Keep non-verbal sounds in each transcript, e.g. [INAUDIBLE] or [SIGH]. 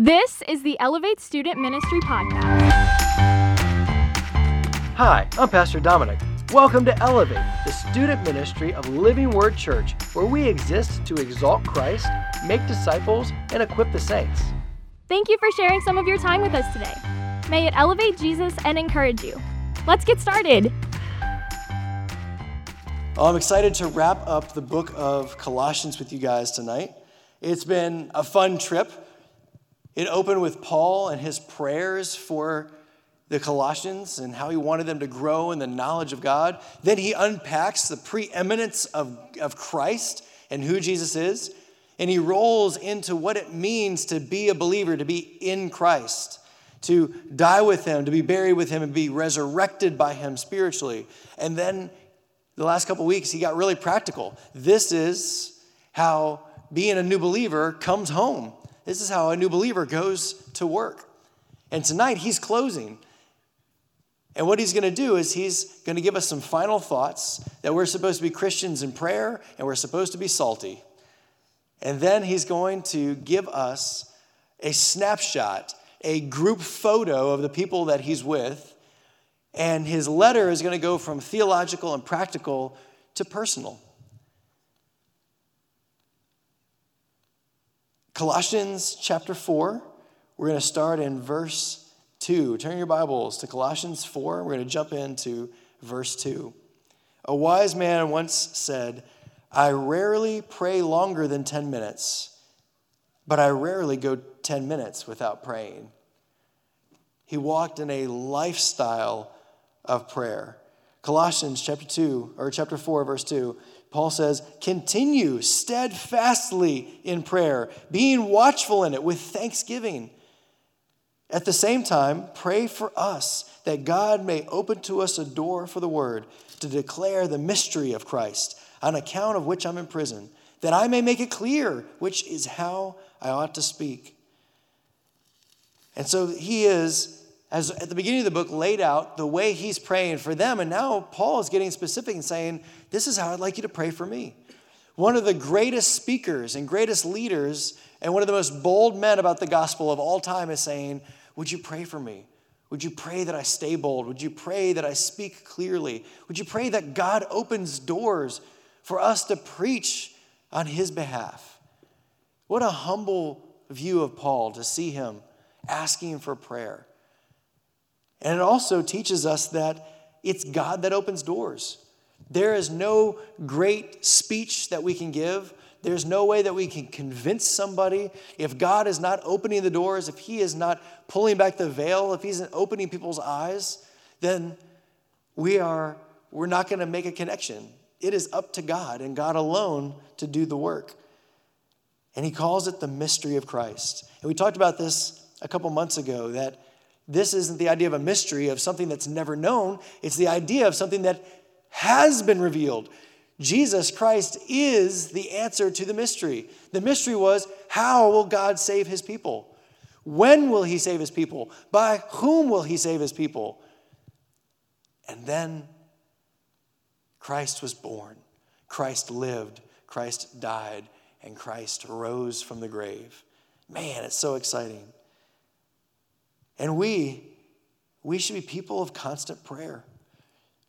This is the Elevate Student Ministry Podcast. Hi, I'm Pastor Dominic. Welcome to Elevate, the student ministry of Living Word Church, where we exist to exalt Christ, make disciples, and equip the saints. Thank you for sharing some of your time with us today. May it elevate Jesus and encourage you. Let's get started. Well, I'm excited to wrap up the book of Colossians with you guys tonight. It's been a fun trip. It opened with Paul and his prayers for the Colossians and how he wanted them to grow in the knowledge of God. Then he unpacks the preeminence of, of Christ and who Jesus is. And he rolls into what it means to be a believer, to be in Christ, to die with him, to be buried with him, and be resurrected by him spiritually. And then the last couple weeks, he got really practical. This is how being a new believer comes home. This is how a new believer goes to work. And tonight he's closing. And what he's going to do is he's going to give us some final thoughts that we're supposed to be Christians in prayer and we're supposed to be salty. And then he's going to give us a snapshot, a group photo of the people that he's with. And his letter is going to go from theological and practical to personal. Colossians chapter 4, we're going to start in verse 2. Turn your Bibles to Colossians 4. We're going to jump into verse 2. A wise man once said, I rarely pray longer than 10 minutes, but I rarely go 10 minutes without praying. He walked in a lifestyle of prayer. Colossians chapter 2 or chapter 4 verse 2 Paul says, continue steadfastly in prayer, being watchful in it with thanksgiving. At the same time, pray for us that God may open to us a door for the word to declare the mystery of Christ, on account of which I'm in prison, that I may make it clear which is how I ought to speak. And so he is as at the beginning of the book laid out the way he's praying for them and now paul is getting specific and saying this is how i'd like you to pray for me. One of the greatest speakers and greatest leaders and one of the most bold men about the gospel of all time is saying would you pray for me? Would you pray that i stay bold? Would you pray that i speak clearly? Would you pray that god opens doors for us to preach on his behalf? What a humble view of paul to see him asking for prayer. And it also teaches us that it's God that opens doors. There is no great speech that we can give. There's no way that we can convince somebody. If God is not opening the doors, if He is not pulling back the veil, if He's not opening people's eyes, then we are we're not going to make a connection. It is up to God and God alone to do the work. And He calls it the mystery of Christ. And we talked about this a couple months ago that this isn't the idea of a mystery of something that's never known, it's the idea of something that has been revealed. Jesus Christ is the answer to the mystery. The mystery was how will God save his people? When will he save his people? By whom will he save his people? And then Christ was born, Christ lived, Christ died, and Christ rose from the grave. Man, it's so exciting. And we, we should be people of constant prayer.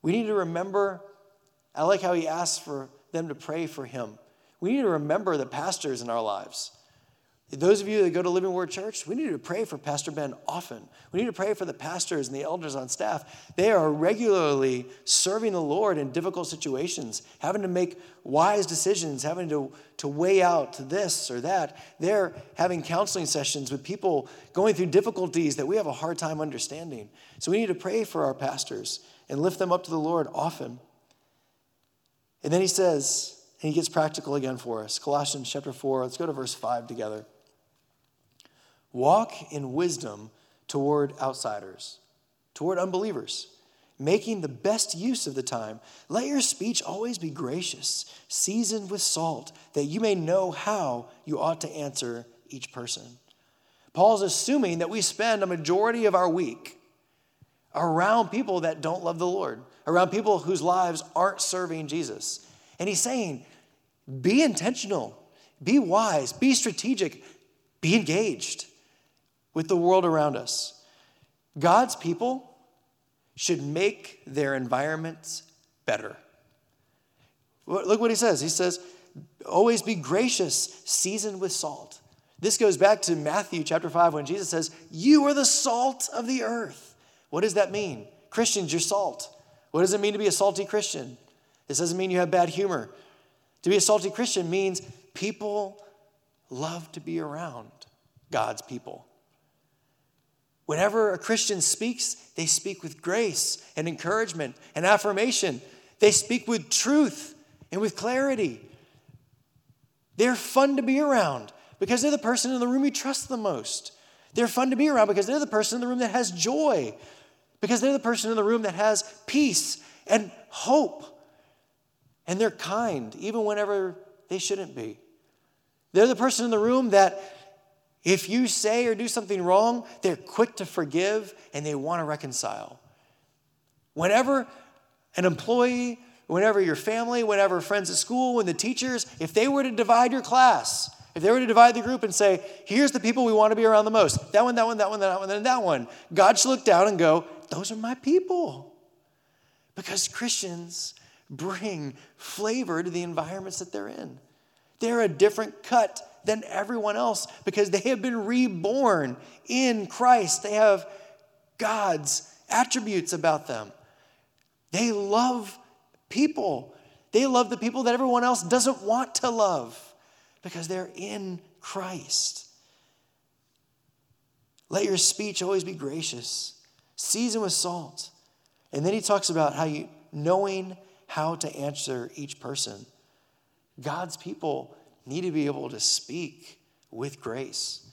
We need to remember, I like how he asks for them to pray for him. We need to remember the pastors in our lives. Those of you that go to Living Word Church, we need to pray for Pastor Ben often. We need to pray for the pastors and the elders on staff. They are regularly serving the Lord in difficult situations, having to make wise decisions, having to, to weigh out this or that. They're having counseling sessions with people going through difficulties that we have a hard time understanding. So we need to pray for our pastors and lift them up to the Lord often. And then he says, and he gets practical again for us. Colossians chapter 4, let's go to verse 5 together. Walk in wisdom toward outsiders, toward unbelievers, making the best use of the time. Let your speech always be gracious, seasoned with salt, that you may know how you ought to answer each person. Paul's assuming that we spend a majority of our week around people that don't love the Lord, around people whose lives aren't serving Jesus. And he's saying, be intentional, be wise, be strategic, be engaged. with the world around us. God's people should make their environments better. Look what he says. He says, always be gracious, seasoned with salt. This goes back to Matthew chapter 5 when Jesus says, You are the salt of the earth. What does that mean? Christians, you're salt. What does it mean to be a salty Christian? This doesn't mean you have bad humor. To be a salty Christian means people love to be around God's people. Whenever a Christian speaks, they speak with grace and encouragement and affirmation. They speak with truth and with clarity. They're fun to be around because they're the person in the room you trust the most. They're fun to be around because they're the person in the room that has joy, because they're the person in the room that has peace and hope. And they're kind, even whenever they shouldn't be. They're the person in the room that if you say or do something wrong, they're quick to forgive and they want to reconcile. Whenever an employee, whenever your family, whenever friends at school, when the teachers, if they were to divide your class, if they were to divide the group and say, here's the people we want to be around the most that one, that one, that one, that one, and that one, God should look down and go, those are my people. Because Christians bring flavor to the environments that they're in. They're a different cut than everyone else because they have been reborn in Christ. They have God's attributes about them. They love people. They love the people that everyone else doesn't want to love because they're in Christ. Let your speech always be gracious, season with salt. And then he talks about how you knowing how to answer each person. God's people need to be able to speak with grace.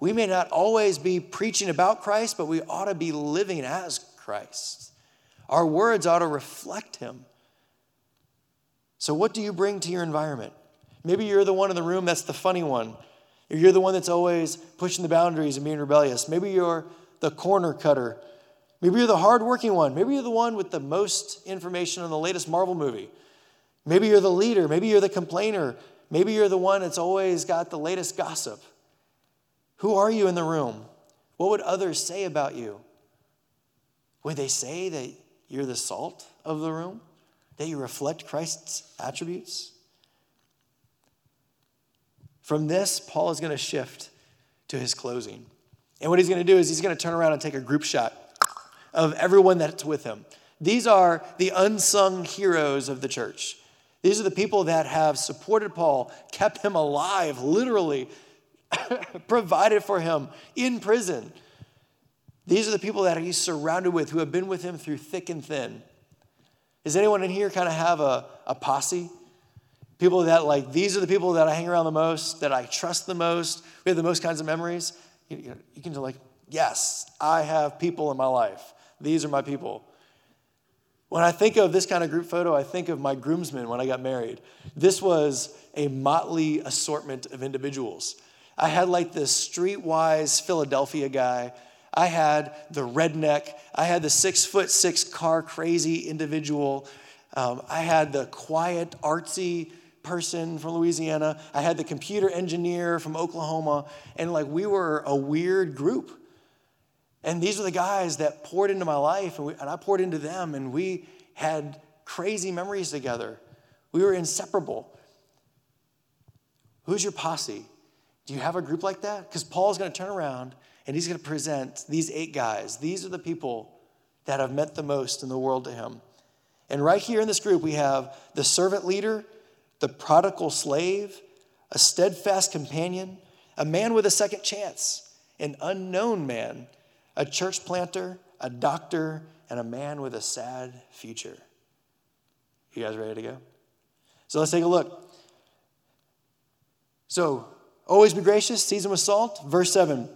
We may not always be preaching about Christ, but we ought to be living as Christ. Our words ought to reflect Him. So, what do you bring to your environment? Maybe you're the one in the room that's the funny one. Or you're the one that's always pushing the boundaries and being rebellious. Maybe you're the corner cutter. Maybe you're the hardworking one. Maybe you're the one with the most information on the latest Marvel movie. Maybe you're the leader. Maybe you're the complainer. Maybe you're the one that's always got the latest gossip. Who are you in the room? What would others say about you? Would they say that you're the salt of the room? That you reflect Christ's attributes? From this, Paul is going to shift to his closing. And what he's going to do is he's going to turn around and take a group shot of everyone that's with him. These are the unsung heroes of the church. These are the people that have supported Paul, kept him alive, literally, [LAUGHS] provided for him in prison. These are the people that he's surrounded with who have been with him through thick and thin. Does anyone in here kind of have a, a posse? People that, like, these are the people that I hang around the most, that I trust the most, we have the most kinds of memories. You, you can, just like, yes, I have people in my life. These are my people. When I think of this kind of group photo, I think of my groomsmen when I got married. This was a motley assortment of individuals. I had like this streetwise Philadelphia guy. I had the redneck. I had the six foot six car crazy individual. Um, I had the quiet, artsy person from Louisiana. I had the computer engineer from Oklahoma. And like we were a weird group. And these are the guys that poured into my life, and, we, and I poured into them, and we had crazy memories together. We were inseparable. Who's your posse? Do you have a group like that? Because Paul's going to turn around and he's going to present these eight guys. These are the people that have meant the most in the world to him. And right here in this group, we have the servant leader, the prodigal slave, a steadfast companion, a man with a second chance, an unknown man, a church planter, a doctor, and a man with a sad future. You guys ready to go? So let's take a look. So, always be gracious, season with salt. Verse 7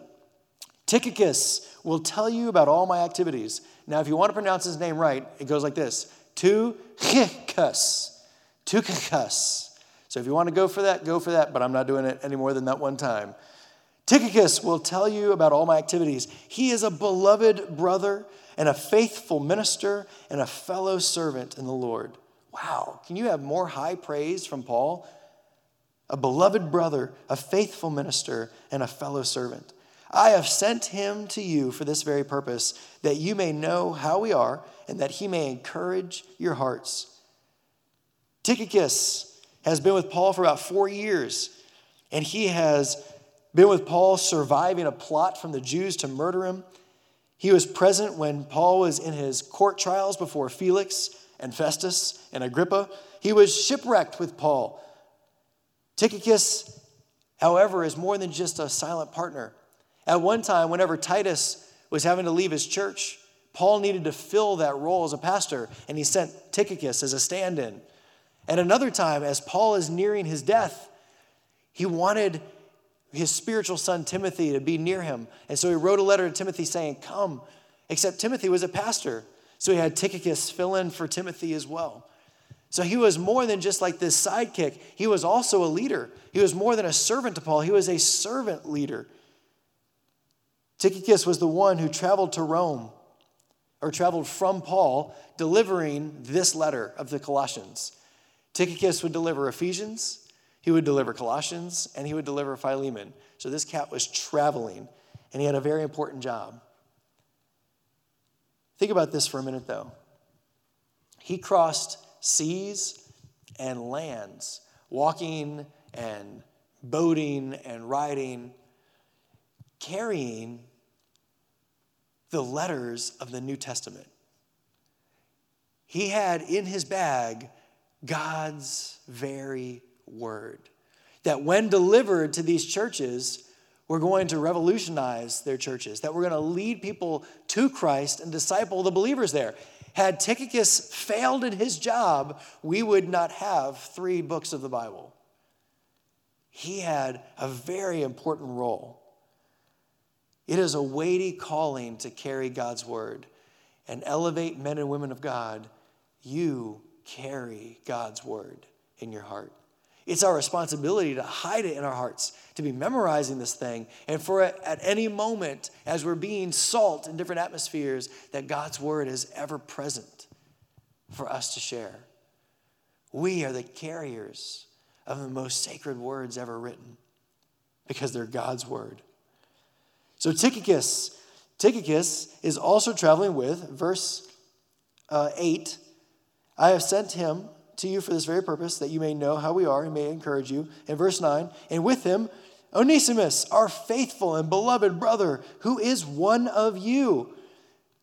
Tychicus will tell you about all my activities. Now, if you want to pronounce his name right, it goes like this Tychicus. Tychicus. So, if you want to go for that, go for that, but I'm not doing it any more than that one time. Tychicus will tell you about all my activities. He is a beloved brother and a faithful minister and a fellow servant in the Lord. Wow, can you have more high praise from Paul? A beloved brother, a faithful minister, and a fellow servant. I have sent him to you for this very purpose, that you may know how we are, and that he may encourage your hearts. Tychicus has been with Paul for about four years, and he has been with Paul surviving a plot from the Jews to murder him. He was present when Paul was in his court trials before Felix and Festus and Agrippa. He was shipwrecked with Paul. Tychicus, however, is more than just a silent partner. At one time, whenever Titus was having to leave his church, Paul needed to fill that role as a pastor, and he sent Tychicus as a stand in. At another time, as Paul is nearing his death, he wanted his spiritual son Timothy to be near him. And so he wrote a letter to Timothy saying, Come. Except Timothy was a pastor. So he had Tychicus fill in for Timothy as well. So he was more than just like this sidekick, he was also a leader. He was more than a servant to Paul, he was a servant leader. Tychicus was the one who traveled to Rome or traveled from Paul, delivering this letter of the Colossians. Tychicus would deliver Ephesians, he would deliver Colossians, and he would deliver Philemon. So this cat was traveling, and he had a very important job. Think about this for a minute, though. He crossed seas and lands, walking and boating and riding, carrying the letters of the New Testament. He had in his bag God's very word. That when delivered to these churches, we're going to revolutionize their churches, that we're going to lead people to Christ and disciple the believers there. Had Tychicus failed in his job, we would not have three books of the Bible. He had a very important role. It is a weighty calling to carry God's word and elevate men and women of God. You carry God's word in your heart. It's our responsibility to hide it in our hearts, to be memorizing this thing, and for it at any moment, as we're being salt in different atmospheres, that God's word is ever present for us to share. We are the carriers of the most sacred words ever written because they're God's word. So Tychicus, Tychicus is also traveling with, verse uh, 8, I have sent him to you for this very purpose, that you may know how we are and may encourage you. In verse 9, and with him, Onesimus, our faithful and beloved brother, who is one of you.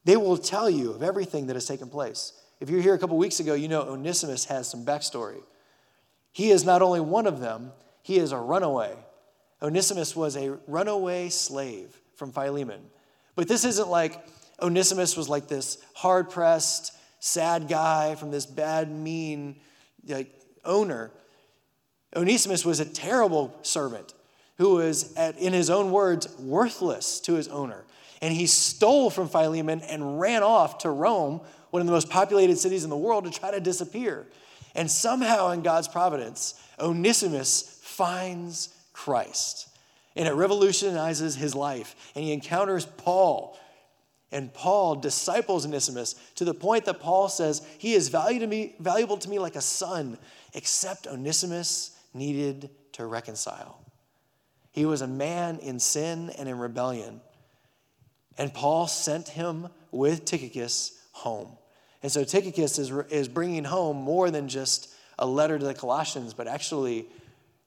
They will tell you of everything that has taken place. If you're here a couple weeks ago, you know Onesimus has some backstory. He is not only one of them, he is a runaway. Onesimus was a runaway slave from Philemon. But this isn't like Onesimus was like this hard pressed, sad guy from this bad, mean like, owner. Onesimus was a terrible servant who was, at, in his own words, worthless to his owner. And he stole from Philemon and ran off to Rome, one of the most populated cities in the world, to try to disappear. And somehow, in God's providence, Onesimus finds Christ. And it revolutionizes his life. And he encounters Paul, and Paul disciples Onesimus to the point that Paul says, He is valuable to me, valuable to me like a son, except Onesimus needed to reconcile. He was a man in sin and in rebellion. And Paul sent him with Tychicus home. And so Tychicus is, is bringing home more than just a letter to the Colossians, but actually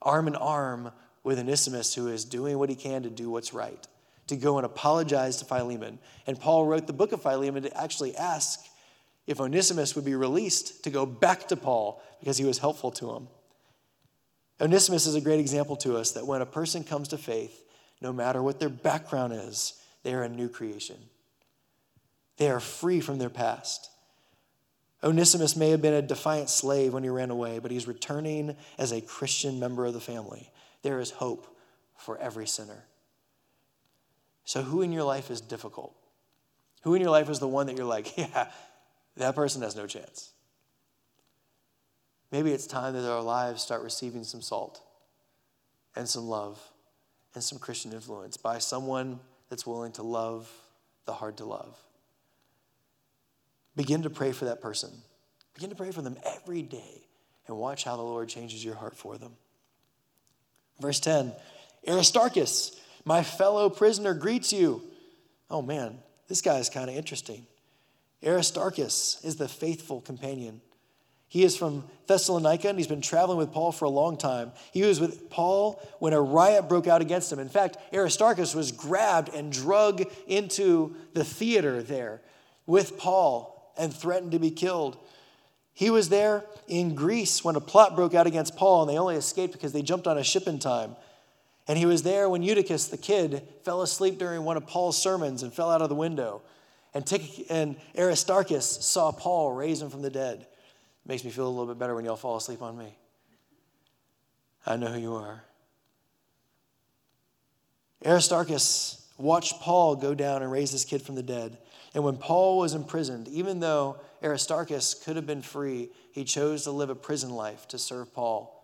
arm in arm with Onesimus, who is doing what he can to do what's right to go and apologize to Philemon. And Paul wrote the book of Philemon to actually ask if Onesimus would be released to go back to Paul because he was helpful to him. Onesimus is a great example to us that when a person comes to faith, no matter what their background is, they are a new creation. They are free from their past. Onesimus may have been a defiant slave when he ran away, but he's returning as a Christian member of the family. There is hope for every sinner. So, who in your life is difficult? Who in your life is the one that you're like, [LAUGHS] yeah, that person has no chance? Maybe it's time that our lives start receiving some salt and some love and some Christian influence by someone that's willing to love the hard to love. Begin to pray for that person. Begin to pray for them every day and watch how the Lord changes your heart for them. Verse 10 Aristarchus My fellow prisoner greets you. Oh man, this guy is kind of interesting. Aristarchus is the faithful companion. He is from Thessalonica and he's been traveling with Paul for a long time. He was with Paul when a riot broke out against him. In fact, Aristarchus was grabbed and drug into the theater there with Paul and threatened to be killed. He was there in Greece when a plot broke out against Paul and they only escaped because they jumped on a ship in time. And he was there when Eutychus, the kid, fell asleep during one of Paul's sermons and fell out of the window. And, and Aristarchus saw Paul raise him from the dead. It Makes me feel a little bit better when y'all fall asleep on me. I know who you are. Aristarchus watched Paul go down and raise this kid from the dead. And when Paul was imprisoned, even though Aristarchus could have been free, he chose to live a prison life to serve Paul.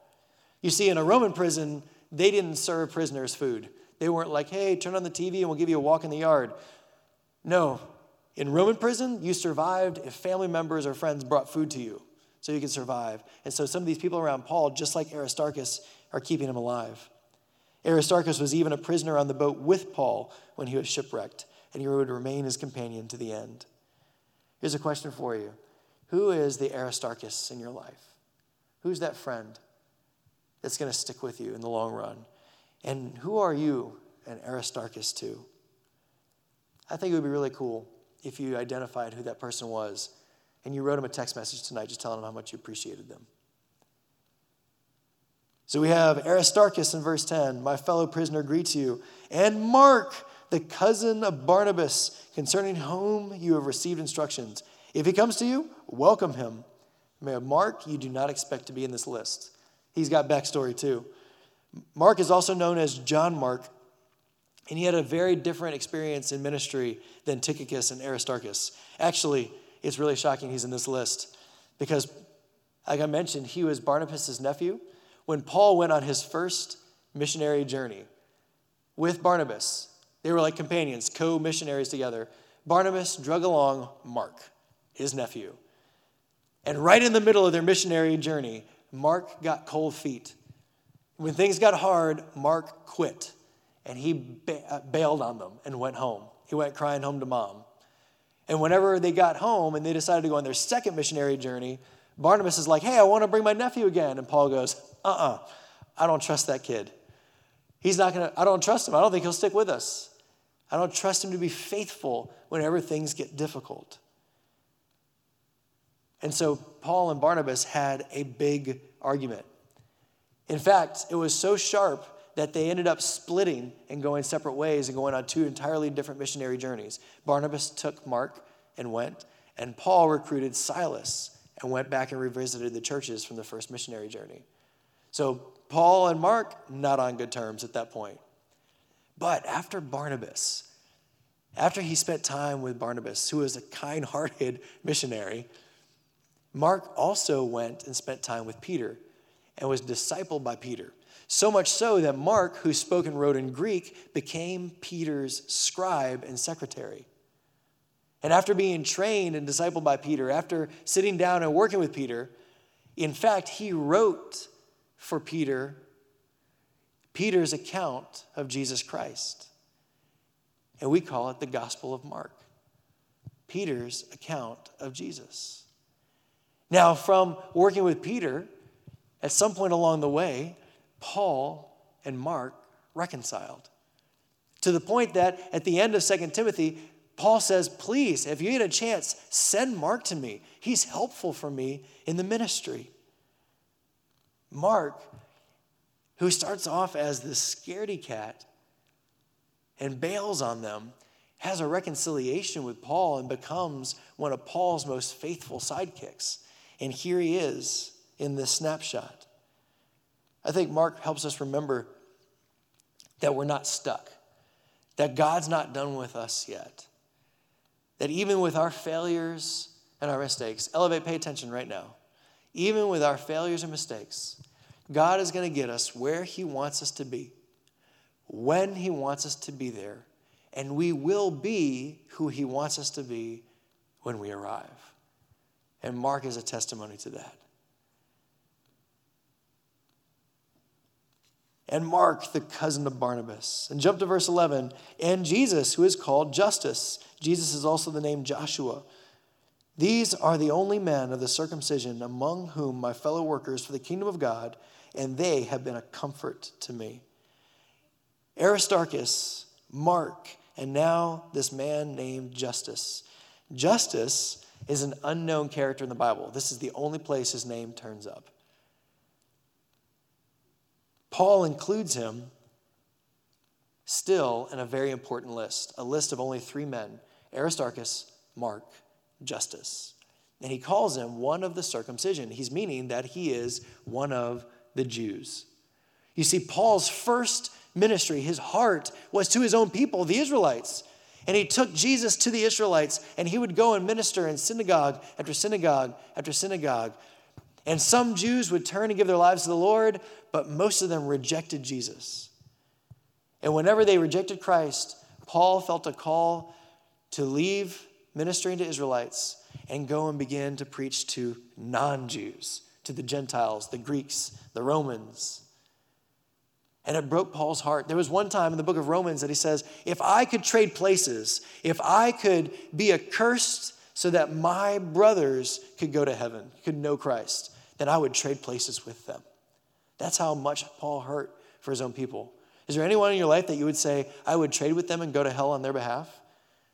You see, in a Roman prison, they didn't serve prisoners food. They weren't like, hey, turn on the TV and we'll give you a walk in the yard. No. In Roman prison, you survived if family members or friends brought food to you so you could survive. And so some of these people around Paul, just like Aristarchus, are keeping him alive. Aristarchus was even a prisoner on the boat with Paul when he was shipwrecked, and he would remain his companion to the end. Here's a question for you Who is the Aristarchus in your life? Who's that friend that's going to stick with you in the long run? And who are you an Aristarchus to? I think it would be really cool if you identified who that person was and you wrote him a text message tonight just telling him how much you appreciated them. So we have Aristarchus in verse 10, my fellow prisoner greets you, and Mark, the cousin of Barnabas, concerning whom you have received instructions. If he comes to you, welcome him. Mark, you do not expect to be in this list. He's got backstory too. Mark is also known as John Mark, and he had a very different experience in ministry than Tychicus and Aristarchus. Actually, it's really shocking he's in this list because, like I mentioned, he was Barnabas' nephew. When Paul went on his first missionary journey with Barnabas, they were like companions, co missionaries together. Barnabas drug along Mark, his nephew. And right in the middle of their missionary journey, Mark got cold feet. When things got hard, Mark quit and he bailed on them and went home. He went crying home to mom. And whenever they got home and they decided to go on their second missionary journey, Barnabas is like, hey, I want to bring my nephew again. And Paul goes, uh uh-uh, uh I don't trust that kid. He's not going to, I don't trust him. I don't think he'll stick with us. I don't trust him to be faithful whenever things get difficult. And so Paul and Barnabas had a big argument. In fact, it was so sharp that they ended up splitting and going separate ways and going on two entirely different missionary journeys. Barnabas took Mark and went, and Paul recruited Silas and went back and revisited the churches from the first missionary journey. So Paul and Mark, not on good terms at that point. But after Barnabas, after he spent time with Barnabas, who was a kind hearted [LAUGHS] missionary, Mark also went and spent time with Peter and was discipled by Peter. So much so that Mark, who spoke and wrote in Greek, became Peter's scribe and secretary. And after being trained and discipled by Peter, after sitting down and working with Peter, in fact, he wrote for Peter Peter's account of Jesus Christ. And we call it the Gospel of Mark. Peter's account of Jesus. Now, from working with Peter, at some point along the way, Paul and Mark reconciled. To the point that at the end of 2 Timothy, Paul says, Please, if you get a chance, send Mark to me. He's helpful for me in the ministry. Mark, who starts off as the scaredy cat and bails on them, has a reconciliation with Paul and becomes one of Paul's most faithful sidekicks. And here he is in this snapshot. I think Mark helps us remember that we're not stuck, that God's not done with us yet, that even with our failures and our mistakes, elevate, pay attention right now. Even with our failures and mistakes, God is going to get us where He wants us to be, when He wants us to be there, and we will be who He wants us to be when we arrive. And Mark is a testimony to that. and Mark, the cousin of Barnabas. And jump to verse 11. And Jesus, who is called Justus. Jesus is also the name Joshua. These are the only men of the circumcision among whom my fellow workers for the kingdom of God, and they have been a comfort to me. Aristarchus, Mark, and now this man named Justus. Justus is an unknown character in the Bible. This is the only place his name turns up. Paul includes him still in a very important list, a list of only three men Aristarchus, Mark, Justus. And he calls him one of the circumcision. He's meaning that he is one of the Jews. You see, Paul's first ministry, his heart was to his own people, the Israelites. And he took Jesus to the Israelites, and he would go and minister in synagogue after synagogue after synagogue. And some Jews would turn and give their lives to the Lord, but most of them rejected Jesus. And whenever they rejected Christ, Paul felt a call to leave ministering to Israelites and go and begin to preach to non Jews, to the Gentiles, the Greeks, the Romans. And it broke Paul's heart. There was one time in the book of Romans that he says, If I could trade places, if I could be accursed so that my brothers could go to heaven, could know Christ, then I would trade places with them. That's how much Paul hurt for his own people. Is there anyone in your life that you would say, I would trade with them and go to hell on their behalf?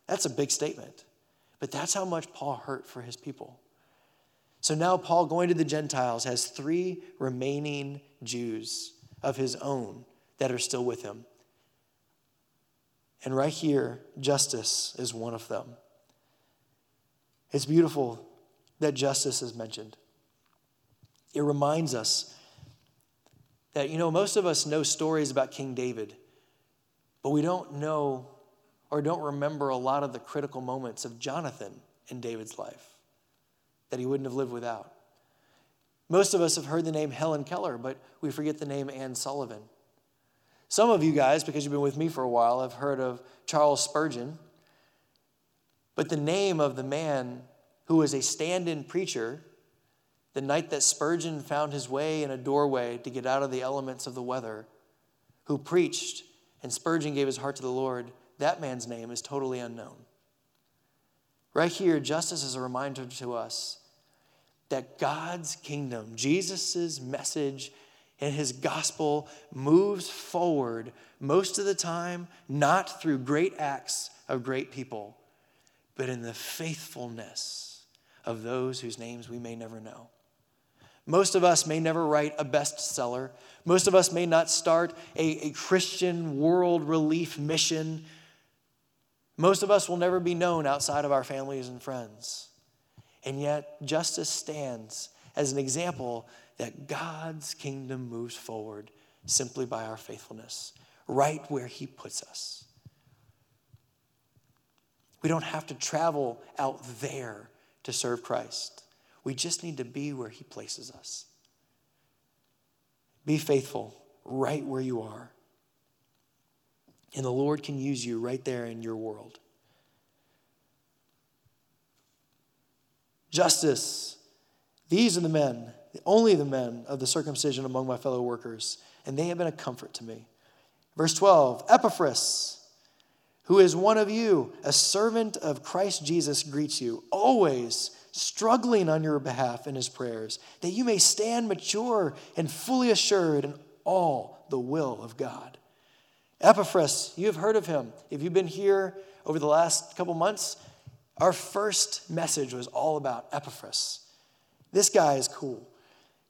That's a big statement. But that's how much Paul hurt for his people. So now, Paul, going to the Gentiles, has three remaining Jews of his own that are still with him. And right here, Justus is one of them. It's beautiful that Justus is mentioned. It reminds us that, you know, most of us know stories about King David, but we don't know or don't remember a lot of the critical moments of Jonathan in David's life that he wouldn't have lived without. Most of us have heard the name Helen Keller, but we forget the name Anne Sullivan. Some of you guys, because you've been with me for a while, have heard of Charles Spurgeon. But the name of the man who was a stand in preacher the night that Spurgeon found his way in a doorway to get out of the elements of the weather, who preached and Spurgeon gave his heart to the Lord, that man's name is totally unknown. Right here, Justus is a reminder to us that God's kingdom, Jesus' message, and his gospel moves forward most of the time, not through great acts of great people, but in the faithfulness of those whose names we may never know. Most of us may never write a bestseller. Most of us may not start a, a Christian world relief mission. Most of us will never be known outside of our families and friends. And yet, Justus stands as an example that God's kingdom moves forward simply by our faithfulness, right where He puts us. We don't have to travel out there to serve Christ. We just need to be where He places us. Be faithful right where you are. And the Lord can use you right there in your world. Justus. These are the men, only the men of the circumcision among my fellow workers, and they have been a comfort to me. Verse 12 Epaphras, who is one of you, a servant of Christ Jesus, greets you, always struggling on your behalf in his prayers, that you may stand mature and fully assured in all the will of God. Epaphras, you have heard of him. If you've been here over the last couple months, our first message was all about Epaphras. This guy is cool.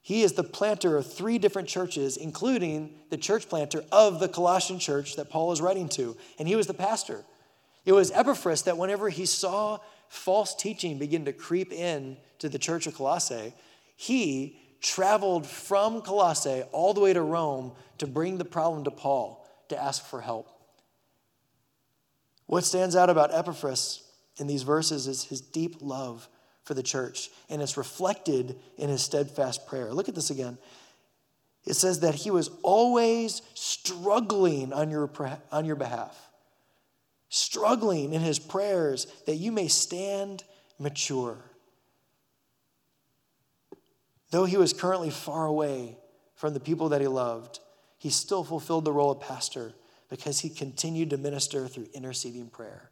He is the planter of three different churches, including the church planter of the Colossian church that Paul is writing to, and he was the pastor. It was Epaphras that whenever he saw false teaching begin to creep in to the church of Colossae, he traveled from Colossae all the way to Rome to bring the problem to Paul to ask for help. What stands out about Epaphras in these verses is his deep love for the church, and it's reflected in his steadfast prayer. Look at this again. It says that he was always struggling on your, on your behalf, struggling in his prayers that you may stand mature. Though he was currently far away from the people that he loved, he still fulfilled the role of pastor because he continued to minister through interceding prayer.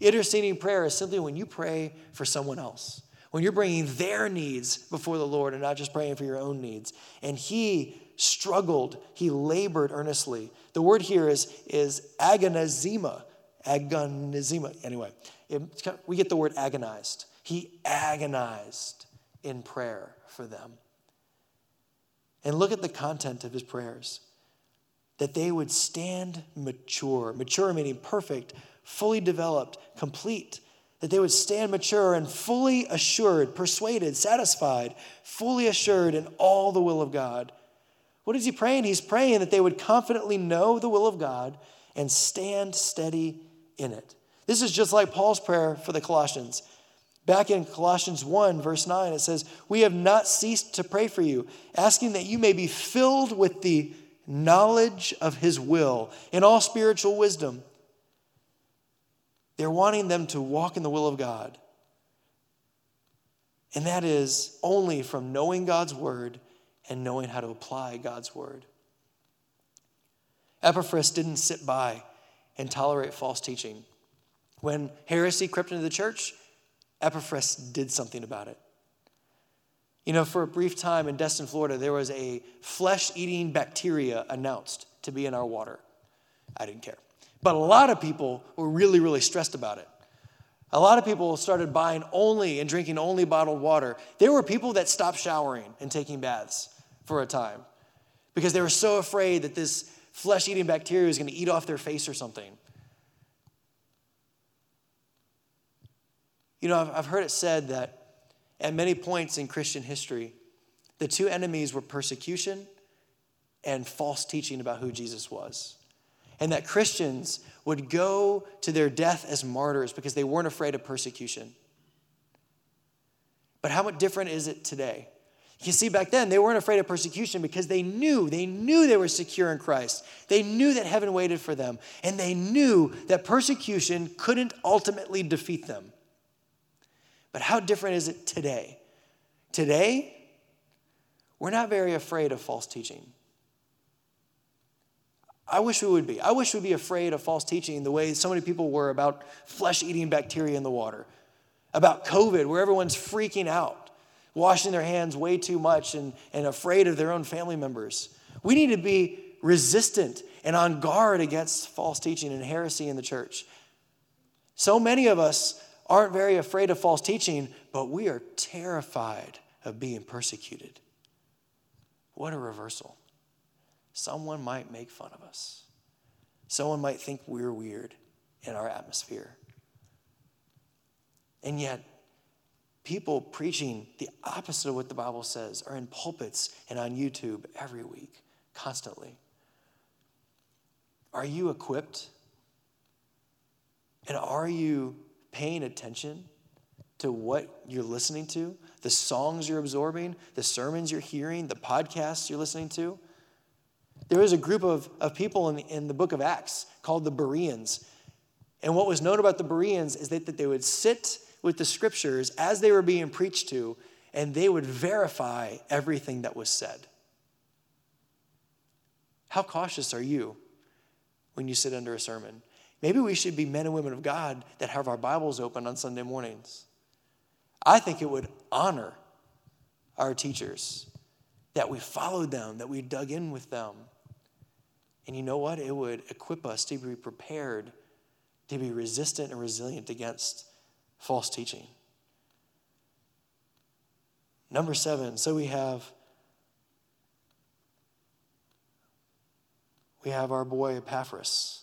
Interceding prayer is simply when you pray for someone else, when you're bringing their needs before the Lord and not just praying for your own needs. And he struggled, he labored earnestly. The word here is, is agonizema. Agonizema. Anyway, it, we get the word agonized. He agonized in prayer for them. And look at the content of his prayers that they would stand mature, mature meaning perfect, fully developed, complete, that they would stand mature and fully assured, persuaded, satisfied, fully assured in all the will of God. What is he praying? He's praying that they would confidently know the will of God and stand steady in it. This is just like Paul's prayer for the Colossians. Back in Colossians 1, verse 9, it says, We have not ceased to pray for you, asking that you may be filled with the knowledge of his will in all spiritual wisdom. They're wanting them to walk in the will of God. And that is only from knowing God's word and knowing how to apply God's word. Epaphras didn't sit by and tolerate false teaching. When heresy crept into the church, Epaphras did something about it. You know, for a brief time in Destin, Florida, there was a flesh eating bacteria announced to be in our water. I didn't care. But a lot of people were really, really stressed about it. A lot of people started buying only and drinking only bottled water. There were people that stopped showering and taking baths for a time because they were so afraid that this flesh eating bacteria was going to eat off their face or something. You know, I've, heard it said that at many points in Christian history, the two enemies were persecution and false teaching about who Jesus was. And that Christians would go to their death as martyrs because they weren't afraid of persecution. But how much different is it today? You see, back then, they weren't afraid of persecution because they knew, they knew they were secure in Christ. They knew that heaven waited for them. And they knew that persecution couldn't ultimately defeat them. But how different is it today? Today, we're not very afraid of false teaching. I wish we would be. I wish we'd be afraid of false teaching the way so many people were about flesh eating bacteria in the water, about COVID, where everyone's freaking out, washing their hands way too much and, and afraid of their own family members. We need to be resistant and on guard against false teaching and heresy in the church. So many of us aren't very afraid of false teaching, but we are terrified of being persecuted. What a reversal. Someone might make fun of us, someone might think we're weird in our atmosphere. And yet, people preaching the opposite of what the Bible says are in pulpits and on YouTube every week, constantly. Are you equipped? And are you paying attention to what you're listening to, the songs you're absorbing, the sermons you're hearing, the podcasts you're listening to. There was a group of, of people in the, in the book of Acts called the Bereans. And what was known about the Bereans is that, that they would sit with the scriptures as they were being preached to, and they would verify everything that was said. How cautious are you when you sit under a sermon? Maybe we should be men and women of God that have our Bibles open on Sunday mornings. I think it would honor our teachers that we followed them, that we dug in with them. And you know what? It would equip us to be prepared to be resistant and resilient against false teaching. Number seven, so we have we have our boy Epaphras.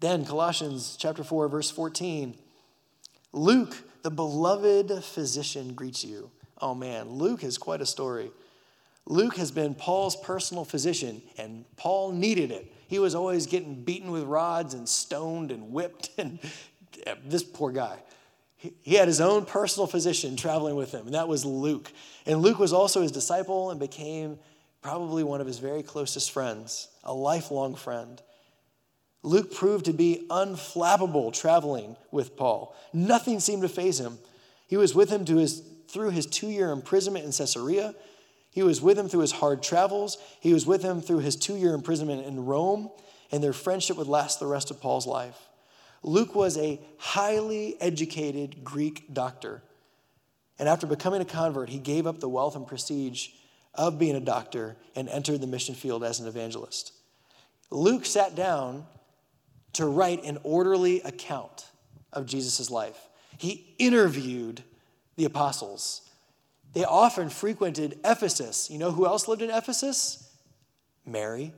Then, Colossians chapter 4, verse 14. Luke, the beloved physician, greets you. Oh man, Luke has quite a story. Luke has been Paul's personal physician, and Paul needed it. He was always getting beaten with rods and stoned and whipped, [LAUGHS] and this poor guy. He had his own personal physician traveling with him, and that was Luke. And Luke was also his disciple and became probably one of his very closest friends, a lifelong friend. Luke proved to be unflappable traveling with Paul. Nothing seemed to faze him. He was with him his, through his two year imprisonment in Caesarea. He was with him through his hard travels. He was with him through his two year imprisonment in Rome, and their friendship would last the rest of Paul's life. Luke was a highly educated Greek doctor. And after becoming a convert, he gave up the wealth and prestige of being a doctor and entered the mission field as an evangelist. Luke sat down to write an orderly account of Jesus' life. He interviewed the apostles. They often frequented Ephesus. You know who else lived in Ephesus? Mary,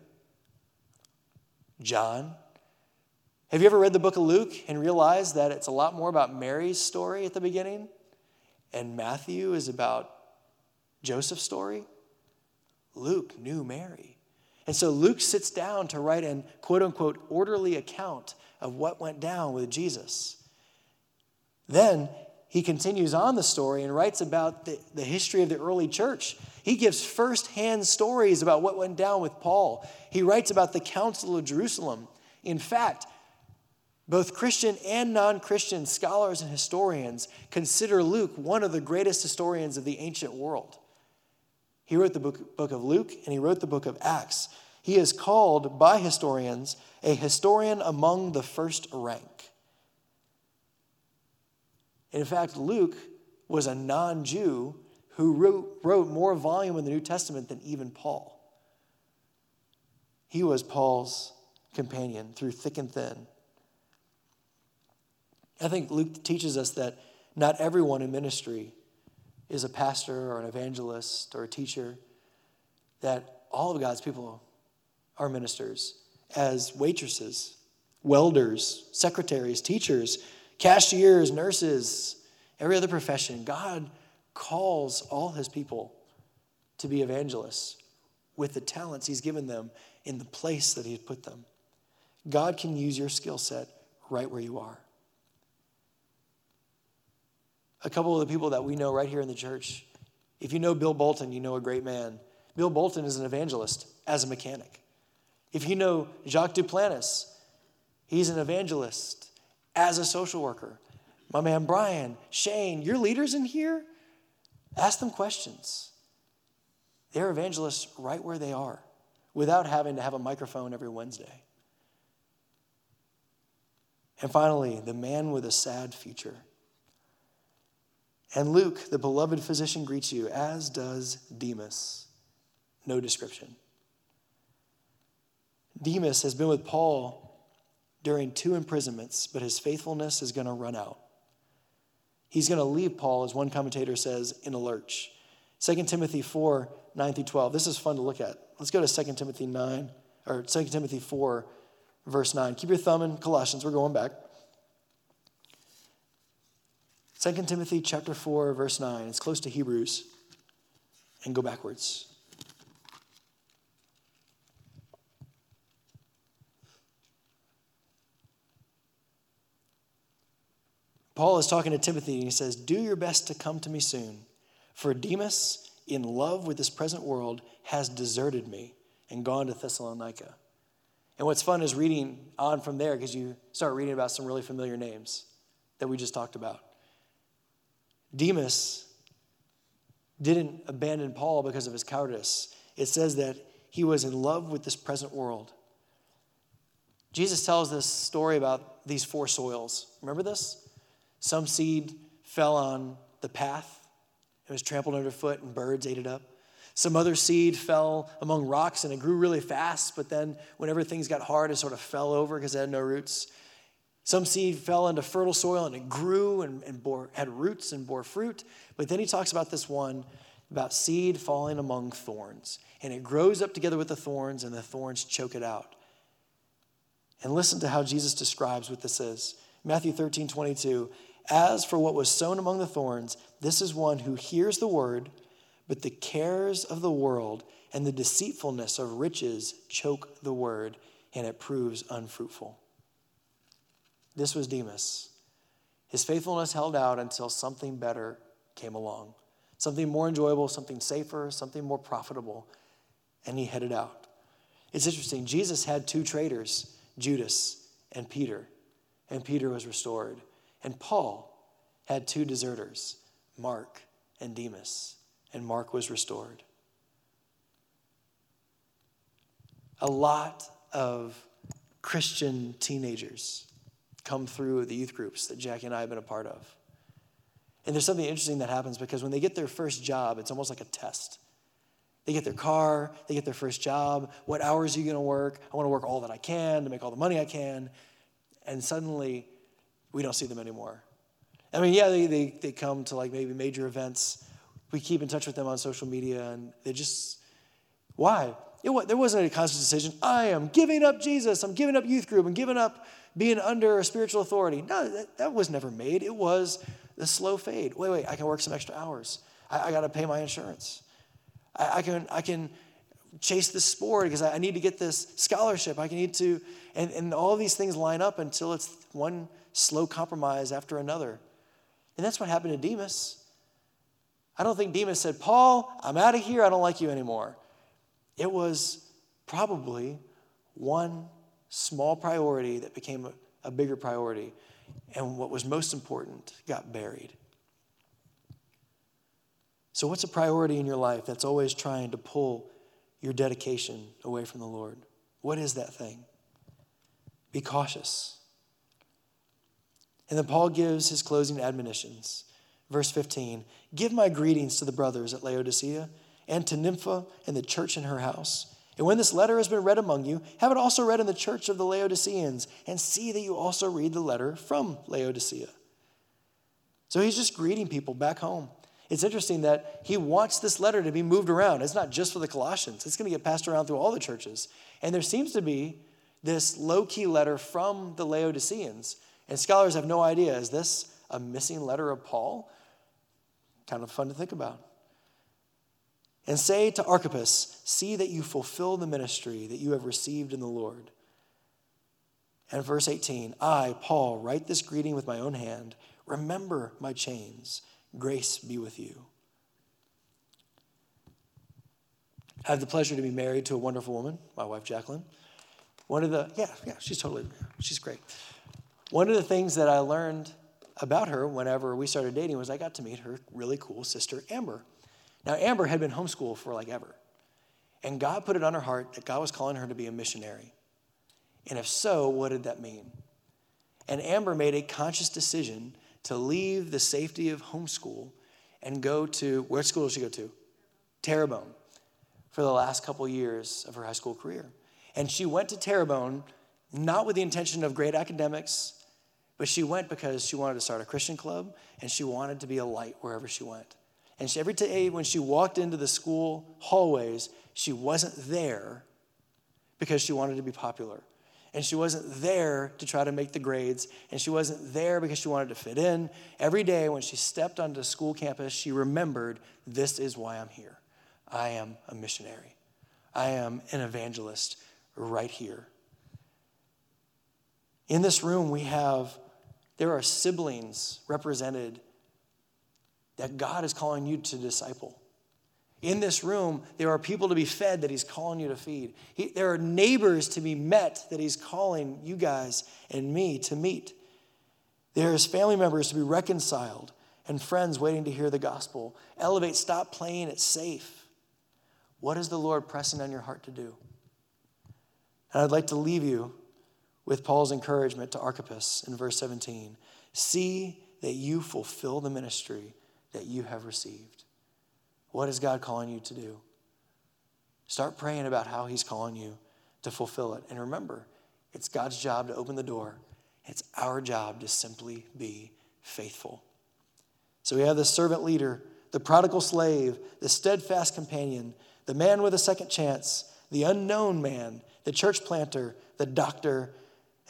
John. Have you ever read the book of Luke and realized that it's a lot more about Mary's story at the beginning? And Matthew is about Joseph's story? Luke knew Mary. And so Luke sits down to write an quote unquote orderly account of what went down with Jesus. Then he continues on the story and writes about the, the history of the early church. He gives firsthand stories about what went down with Paul. He writes about the Council of Jerusalem. In fact, both Christian and non Christian scholars and historians consider Luke one of the greatest historians of the ancient world. He wrote the book, book of Luke and he wrote the book of Acts. He is called by historians a historian among the first rank. In fact, Luke was a non Jew who wrote, wrote more volume in the New Testament than even Paul. He was Paul's companion through thick and thin. I think Luke teaches us that not everyone in ministry is a pastor or an evangelist or a teacher, that all of God's people are ministers as waitresses, welders, secretaries, teachers, cashiers, nurses, every other profession. God calls all his people to be evangelists with the talents he's given them in the place that he's put them. God can use your skill set right where you are. A couple of the people that we know right here in the church, if you know Bill Bolton, you know a great man. Bill Bolton is an evangelist as a mechanic. If you know Jacques Duplantis, he's an evangelist as a social worker. My man Brian, Shane, your leaders in here, ask them questions. They're evangelists right where they are without having to have a microphone every Wednesday. And finally, the man with a sad future. And Luke, the beloved physician, greets you, as does Demas. No description. Demas has been with Paul during two imprisonments, but his faithfulness is going to run out. He's going to leave Paul, as one commentator says, in a lurch. 2 Timothy 4 9 through 12. This is fun to look at. Let's go to 2 Timothy 9, or 2 Timothy 4, verse 9. Keep your thumb in Colossians. We're going back. 2 Timothy chapter 4, verse 9. It's close to Hebrews. And go backwards. Paul is talking to Timothy and he says, Do your best to come to me soon, for Demas, in love with this present world, has deserted me and gone to Thessalonica. And what's fun is reading on from there because you start reading about some really familiar names that we just talked about. Demas didn't abandon Paul because of his cowardice. It says that he was in love with this present world. Jesus tells this story about these four soils. Remember this? Some seed fell on the path, it was trampled underfoot, and birds ate it up. Some other seed fell among rocks and it grew really fast, but then whenever things got hard, it sort of fell over because it had no roots. Some seed fell into fertile soil and it grew and, and bore, had roots and bore fruit. But then he talks about this one about seed falling among thorns. And it grows up together with the thorns, and the thorns choke it out. And listen to how Jesus describes what this is Matthew 13, 22. As for what was sown among the thorns, this is one who hears the word, but the cares of the world and the deceitfulness of riches choke the word, and it proves unfruitful. This was Demas. His faithfulness held out until something better came along something more enjoyable, something safer, something more profitable, and he headed out. It's interesting. Jesus had two traitors, Judas and Peter, and Peter was restored. And Paul had two deserters, Mark and Demas, and Mark was restored. A lot of Christian teenagers come through the youth groups that Jackie and I have been a part of. And there's something interesting that happens because when they get their first job, it's almost like a test. They get their car, they get their first job. What hours are you going to work? I want to work all that I can to make all the money I can. And suddenly, we don't see them anymore. I mean, yeah, they, they, they come to like maybe major events. We keep in touch with them on social media, and they just, why? It, there wasn't a conscious decision. I am giving up Jesus. I'm giving up youth group. I'm giving up being under a spiritual authority. No, that, that was never made. It was the slow fade. Wait, wait, I can work some extra hours. I, I got to pay my insurance. I, I, can, I can chase this sport because I, I need to get this scholarship. I can need to, and, and all these things line up until it's one slow compromise after another. And that's what happened to Demas. I don't think Demas said, Paul, I'm out of here. I don't like you anymore. It was probably one small priority that became a, a bigger priority. And what was most important got buried. So, what's a priority in your life that's always trying to pull your dedication away from the Lord? What is that thing? Be cautious. And then Paul gives his closing admonitions. Verse 15 Give my greetings to the brothers at Laodicea and to Nympha and the church in her house. And when this letter has been read among you, have it also read in the church of the Laodiceans, and see that you also read the letter from Laodicea. So he's just greeting people back home. It's interesting that he wants this letter to be moved around. It's not just for the Colossians, it's going to get passed around through all the churches. And there seems to be this low key letter from the Laodiceans. And scholars have no idea is this a missing letter of Paul? Kind of fun to think about. And say to Archippus, See that you fulfill the ministry that you have received in the Lord. And verse 18 I, Paul, write this greeting with my own hand. Remember my chains. Grace be with you. I have the pleasure to be married to a wonderful woman, my wife Jacqueline. One of the, yeah, yeah, she's totally, she's great. One of the things that I learned about her whenever we started dating was I got to meet her really cool sister, Amber. Now, Amber had been homeschooled for like ever. And God put it on her heart that God was calling her to be a missionary. And if so, what did that mean? And Amber made a conscious decision to leave the safety of homeschool and go to, where school did she go to? Terrebonne for the last couple years of her high school career. And she went to Terrebonne not with the intention of great academics, but she went because she wanted to start a Christian club and she wanted to be a light wherever she went. And she, every day when she walked into the school hallways, she wasn't there because she wanted to be popular and she wasn't there to try to make the grades, and she wasn't there because she wanted to fit in. Every day when she stepped onto school campus, she remembered this is why I'm here. I am a missionary, I am an evangelist right here. In this room, we have, there are siblings represented that God is calling you to disciple. In this room, there are people to be fed that He's calling you to feed. He, there are neighbors to be met that He's calling you guys and me to meet. There's family members to be reconciled and friends waiting to hear the gospel. Elevate, stop playing it safe. What is the Lord pressing on your heart to do? And I'd like to leave you with Paul's encouragement to Archippus in verse 17 See that you fulfill the ministry that you have received. What is God calling you to do? Start praying about how He's calling you to fulfill it. And remember, it's God's job to open the door, it's our job to simply be faithful. So we have the servant leader, the prodigal slave, the steadfast companion, the man with a second chance, the unknown man, the church planter, the doctor,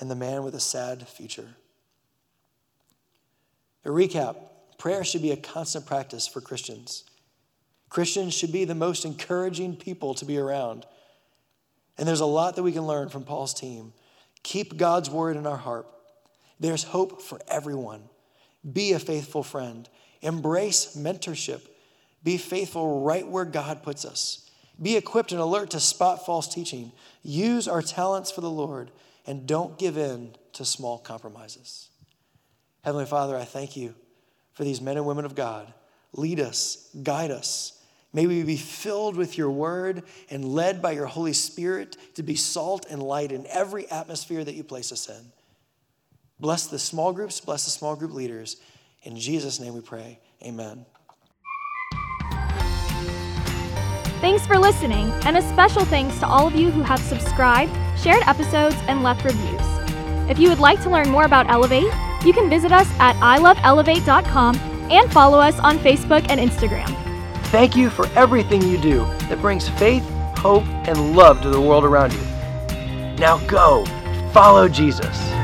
and the man with a sad future. A recap prayer should be a constant practice for Christians. Christians should be the most encouraging people to be around. And there's a lot that we can learn from Paul's team. Keep God's word in our heart. There's hope for everyone. Be a faithful friend. Embrace mentorship. Be faithful right where God puts us. Be equipped and alert to spot false teaching. Use our talents for the Lord and don't give in to small compromises. Heavenly Father, I thank you for these men and women of God. Lead us, guide us, May we be filled with your word and led by your Holy Spirit to be salt and light in every atmosphere that you place us in. Bless the small groups, bless the small group leaders. In Jesus' name we pray. Amen. Thanks for listening, and a special thanks to all of you who have subscribed, shared episodes, and left reviews. If you would like to learn more about Elevate, you can visit us at iloveelevate.com and follow us on Facebook and Instagram. Thank you for everything you do that brings faith, hope, and love to the world around you. Now go, follow Jesus.